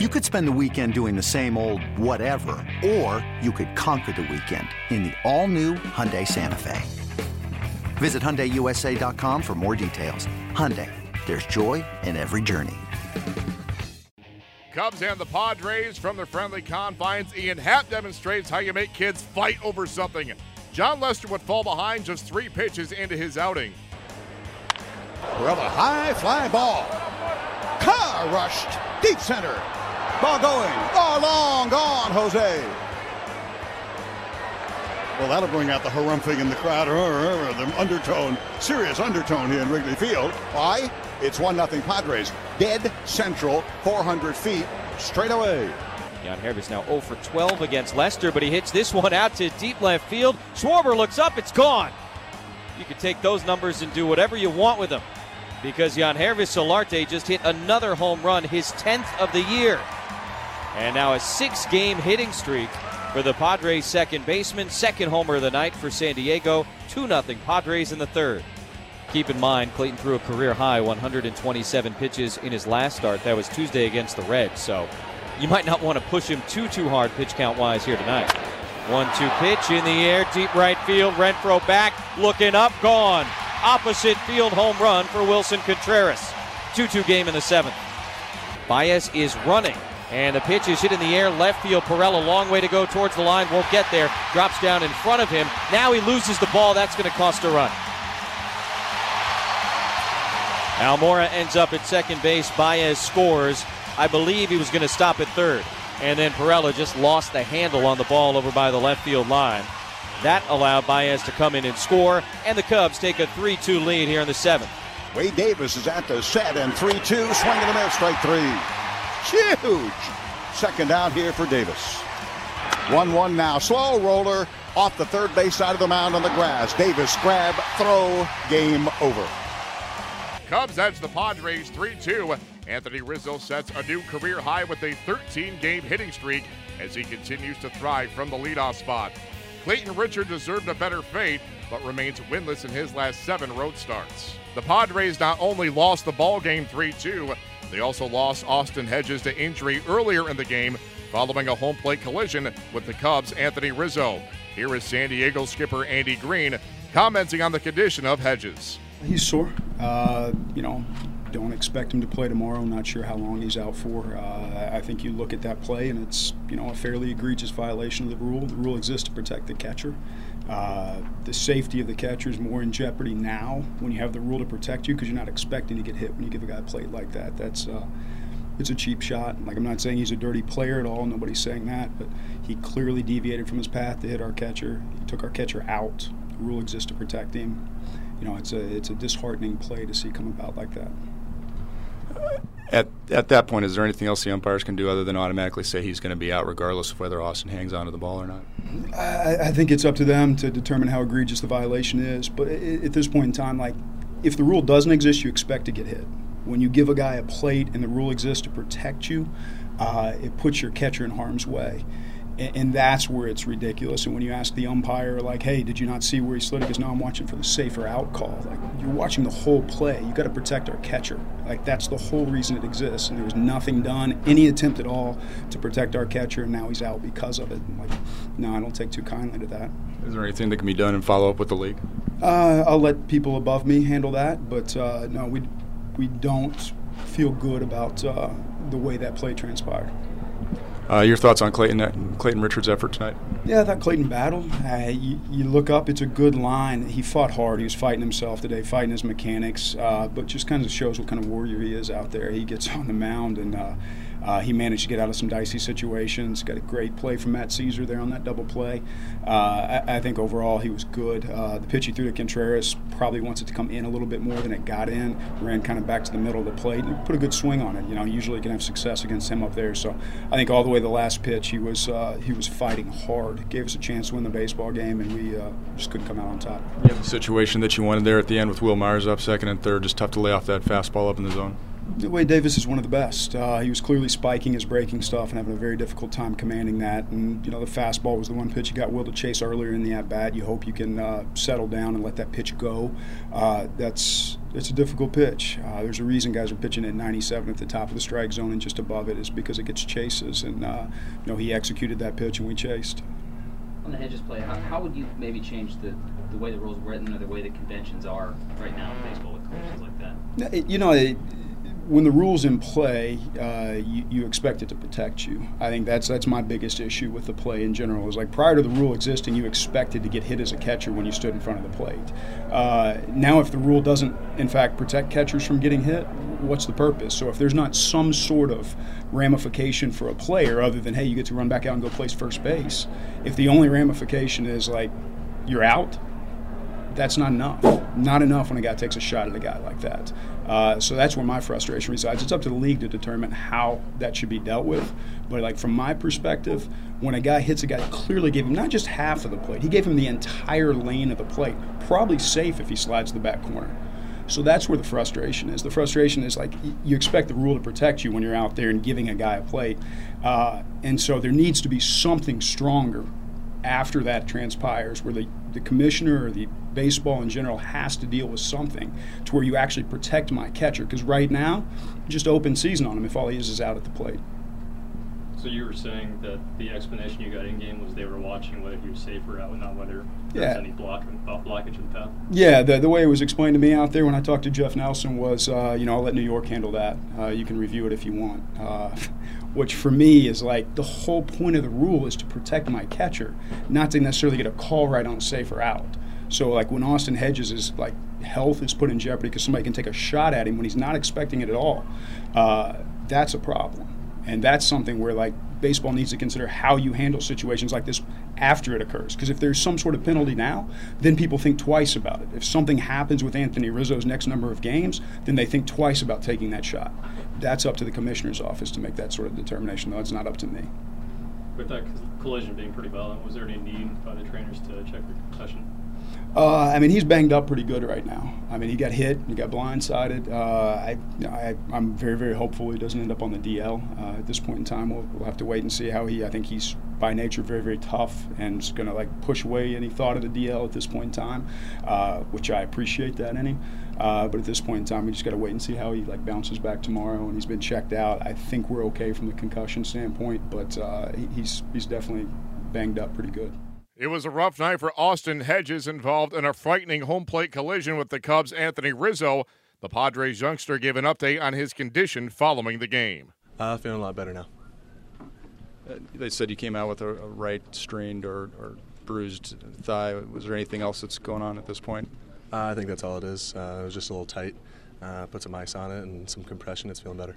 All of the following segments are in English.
You could spend the weekend doing the same old whatever, or you could conquer the weekend in the all-new Hyundai Santa Fe. Visit HyundaiUSA.com for more details. Hyundai, there's joy in every journey. Cubs and the Padres from the friendly confines. Ian Happ demonstrates how you make kids fight over something. Jon Lester would fall behind just three pitches into his outing. Well, a high fly ball. Car rushed deep center. Ball going. Ball long gone, Jose. Well, that'll bring out the harumphing in the crowd. The undertone, serious undertone here in Wrigley Field. Why? It's 1 0 Padres. Dead central, 400 feet, straight away. Yangervis now 0 for 12 against Lester, but he hits this one out to deep left field. Schwarber looks up, it's gone. You can take those numbers and do whatever you want with them because Yangervis Solarte just hit another home run, his 10th of the year. And now a six game hitting streak for the Padres second baseman. Second homer of the night for San Diego. 2 0 Padres in the third. Keep in mind, Clayton threw a career high 127 pitches in his last start. That was Tuesday against the Reds. So you might not want to push him too, too hard pitch count wise here tonight. One two pitch in the air, deep right field. Renfroe back, looking up, gone. Opposite field home run for Willson Contreras. 2 2 game in the seventh. Baez is running. And the pitch is hit in the air, left field. Pirela, long way to go towards the line, won't get there. Drops down in front of him. Now he loses the ball. That's going to cost a run. Almora ends up at second base. Baez scores. I believe he was going to stop at third. And then Pirela just lost the handle on the ball over by the left field line. That allowed Baez to come in and score, and the Cubs take a 3 2 lead here in the seventh. Wade Davis is at the set, and 3 2, swing and a miss, strike three. Huge second out here for Davis. 1 1 now. Slow roller off the third base side of the mound on the grass. Davis grab, throw, game over. Cubs edge the Padres 3 2. Anthony Rizzo sets a new career high with a 13 game hitting streak as he continues to thrive from the leadoff spot. Clayton Richard deserved a better fate, but remains winless in his last seven road starts. The Padres not only lost the ball game 3 2, they also lost Austin Hedges to injury earlier in the game following a home plate collision with the Cubs' Anthony Rizzo. Here is San Diego skipper Andy Green commenting on the condition of Hedges. He's sore. Uh, you know, don't expect him to play tomorrow. Not sure how long he's out for. Uh, I think you look at that play, and it's you know a fairly egregious violation of the rule. The rule exists to protect the catcher. Uh, the safety of the catcher is more in jeopardy now when you have the rule to protect you because you're not expecting to get hit when you give a guy a plate like that. That's uh, it's a cheap shot. Like I'm not saying he's a dirty player at all. Nobody's saying that, but he clearly deviated from his path to hit our catcher. He took our catcher out. The rule exists to protect him. You know, it's a it's a disheartening play to see come about like that at at that point, is there anything else the umpires can do other than automatically say he's going to be out, regardless of whether Austin hangs onto the ball or not? I, I think it's up to them to determine how egregious the violation is. But at this point in time, like if the rule doesn't exist, you expect to get hit. When you give a guy a plate and the rule exists to protect you, uh, it puts your catcher in harm's way and, that's where it's ridiculous. And when you ask the umpire, like, "Hey, did you not see where he slid?" Because goes, "No, I'm watching for the safer out call." Like, you're watching the whole play. You got to protect our catcher. Like, that's the whole reason it exists. And there was nothing done, any attempt at all, to protect our catcher, and now he's out because of it. like, no, I don't take too kindly to that. Is there anything that can be done and follow up with the league? Uh, I'll let people above me handle that, but uh, no, we we don't feel good about uh, the way that play transpired. Uh, your thoughts on Clayton uh, Clayton Richards' effort tonight? Yeah, that Clayton battle. Uh, you, you, look up; it's a good line. He fought hard. He was fighting himself today, fighting his mechanics, uh, but just kind of shows what kind of warrior he is out there. He gets on the mound and uh, he managed to get out of some dicey situations. Got a great play from Matt Caesar there on that double play. Uh, I, I, think overall he was good. Uh, the pitch he threw to Contreras probably wants it to come in a little bit more than it got in. Ran kind of back to the middle of the plate and put a good swing on it. You know, usually you can have success against him up there. So I think all the way the last pitch he was uh, he was fighting hard. Gave us a chance to win the baseball game, and we uh, just couldn't come out on top. The situation that you wanted there at the end with Wil Myers up second and third. Just tough to lay off that fastball up in the zone. Wade Davis is one of the best. Uh, he was clearly spiking his breaking stuff and having a very difficult time commanding that. And you know, the fastball was the one pitch he got Wil to chase earlier in the at bat. You hope you can uh, settle down and let that pitch go. Uh, that's it's a difficult pitch. Uh, there's a reason guys are pitching at 97 at the top of the strike zone and just above it is because it gets chases. And uh, you know he executed that pitch and we chased. On the Hedges play, how, how would you maybe change the, the way the rules are written or the way the conventions are right now in baseball with collisions like that? You know, it, when the rules in play, uh, you, you, expect it to protect you. I think that's that's my biggest issue with the play in general. Is like prior to the rule existing, you expected to get hit as a catcher when you stood in front of the plate. Uh, now, if the rule doesn't in fact protect catchers from getting hit, what's the purpose? So if there's not some sort of ramification for a player other than hey, you get to run back out and go place first base, if the only ramification is like you're out, that's not enough. Not enough when a guy takes a shot at a guy like that. Uh, so that's where my frustration resides. It's up to the league to determine how that should be dealt with. But like from my perspective, when a guy hits a guy, clearly gave him not just half of the plate, he gave him the entire lane of the plate. Probably safe if he slides the back corner. So that's where the frustration is. The frustration is like you expect the rule to protect you when you're out there and giving a guy a plate, uh, and so there needs to be something stronger after that transpires where the, the commissioner or the baseball in general has to deal with something to where you actually protect my catcher. Because right now just open season on him if all he is is out at the plate so you were saying that the explanation you got in game was they were watching whether he was safe or out, not whether there yeah. was any block, uh, blockage in the path. Yeah, the, the way it was explained to me out there when I talked to Jeff Nelson was, uh, you know, I'll let New York handle that. Uh, you can review it if you want. Uh, which for me is like the whole point of the rule is to protect my catcher, not to necessarily get a call right on safe or out. So like when Austin Hedges is like health is put in jeopardy because somebody can take a shot at him when he's not expecting it at all, uh, that's a problem. And that's something where like baseball needs to consider how you handle situations like this after it occurs. Because if there's some sort of penalty now, then people think twice about it. If something happens with Anthony Rizzo's next number of games, then they think twice about taking that shot. That's up to the commissioner's office to make that sort of determination, though it's not up to me. With that collision being pretty violent, was there any need by the trainers to check the concussion? Uh, I mean, he's banged up pretty good right now. I mean, he got hit, he got blindsided. Uh, I, I, am very, very hopeful he doesn't end up on the DL. Uh, at this point in time, we'll, we'll, have to wait and see how he. I think he's by nature very, very tough and is going to like push away any thought of the DL at this point in time, uh, which I appreciate that in him. Uh, but at this point in time, we just got to wait and see how he like bounces back tomorrow. And he's been checked out. I think we're okay from the concussion standpoint, but uh, he's he's definitely banged up pretty good. It was a rough night for Austin Hedges, involved in a frightening home plate collision with the Cubs' Anthony Rizzo. The Padres youngster gave an update on his condition following the game. Uh, feeling a lot better now. Uh, they said you came out with a, a right strained or, or, bruised thigh. Was there anything else that's going on at this point? Uh, I think that's all it is. Uh, it was just a little tight. Uh, put some ice on it and some compression. It's feeling better.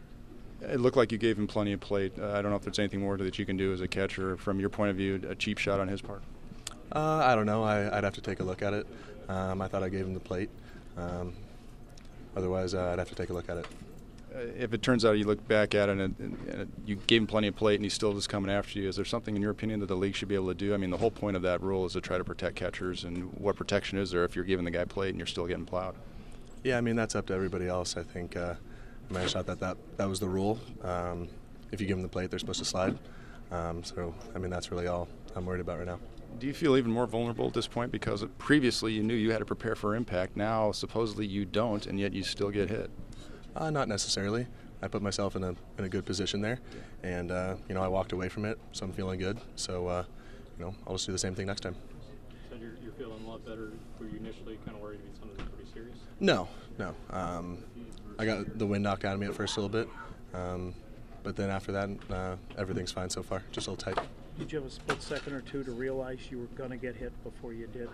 It looked like you gave him plenty of plate. Uh, I don't know if there's anything more that you can do as a catcher from your point of view. A cheap shot on his part. Uh, I don't know. I, would have to take a look at it. Um, I thought I gave him the plate. Um, otherwise, uh, I'd have to take a look at it. Uh, if it turns out you look back at it and, and, and, you gave him plenty of plate and he's still just coming after you, is there something in your opinion that the league should be able to do? I mean, the whole point of that rule is to try to protect catchers, and what protection is there if you're giving the guy plate and you're still getting plowed? Yeah, I mean that's up to everybody else. I think uh, I mean I thought that, that that was the rule. Um, if you give them the plate, they're supposed to slide. Um, so I mean that's really all I'm worried about right now. Do you feel even more vulnerable at this point because previously you knew you had to prepare for impact? Now supposedly you don't, and yet you still get hit. Uh, not necessarily. I put myself in a in a good position there, and uh, you know I walked away from it, so I'm feeling good. So uh, you know I'll just do the same thing next time. So you're, you're feeling a lot better. Were you initially kind of worried about something pretty serious? No, no. Um, I got the wind knocked out of me at first a little bit, um, but then after that, uh, everything's fine so far. Just a little tight. Did you have a split second or two to realize you were going to get hit before you did?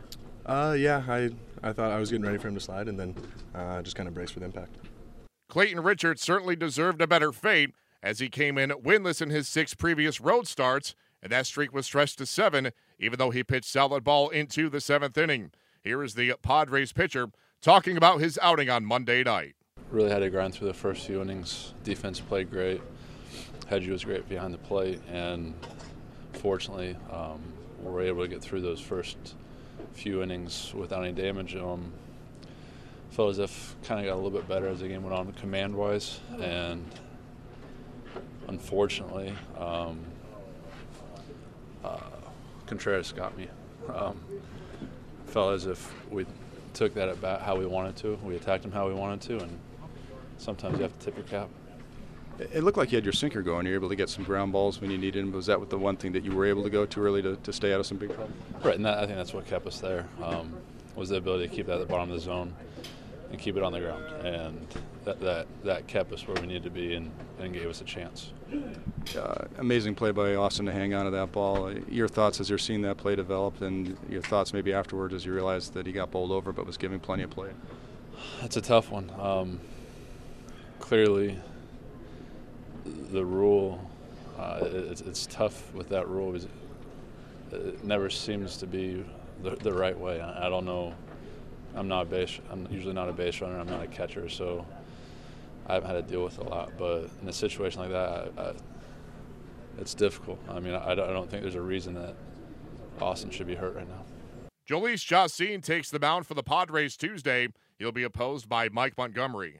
Uh, yeah, I I thought I was getting ready for him to slide, and then uh, just kind of braced for the impact. Clayton Richards certainly deserved a better fate as he came in winless in his six previous road starts, and that streak was stretched to seven, even though he pitched solid ball into the seventh inning. Here is the Padres pitcher talking about his outing on Monday night. Really had to grind through the first few innings. Defense played great. Hedgie was great behind the plate, and fortunately, um, we were able to get through those first few innings without any damage. Um, felt as if kind of got a little bit better as the game went on, command wise, and unfortunately, um, uh, Contreras got me. Um, felt as if we took that at bat how we wanted to. We attacked him how we wanted to, and sometimes you have to tip your cap. It looked like you had your sinker going. You were able to get some ground balls when you needed them. Was that the one thing that you were able to go too early to, to stay out of some big trouble? Right, and that, I think that's what kept us there. Um, was the ability to keep that at the bottom of the zone and keep it on the ground, and that that, that kept us where we needed to be and, and gave us a chance. Uh, amazing play by Austin to hang on to that ball. Uh, your thoughts as you're seeing that play develop, and your thoughts maybe afterwards as you realized that he got bowled over but was giving plenty of play. That's a tough one. Um, clearly, the rule, uh, it's, it's tough with that rule it never seems to be the, the right way. I, I don't know. I'm not a base. I'm usually not a base runner. I'm not a catcher, so I haven't had to deal with it a lot. But in a situation like that, I, I, it's difficult. I mean, I, I don't think there's a reason that Austin should be hurt right now. Jhoulys Chacin takes the mound for the Padres Tuesday. He'll be opposed by Mike Montgomery.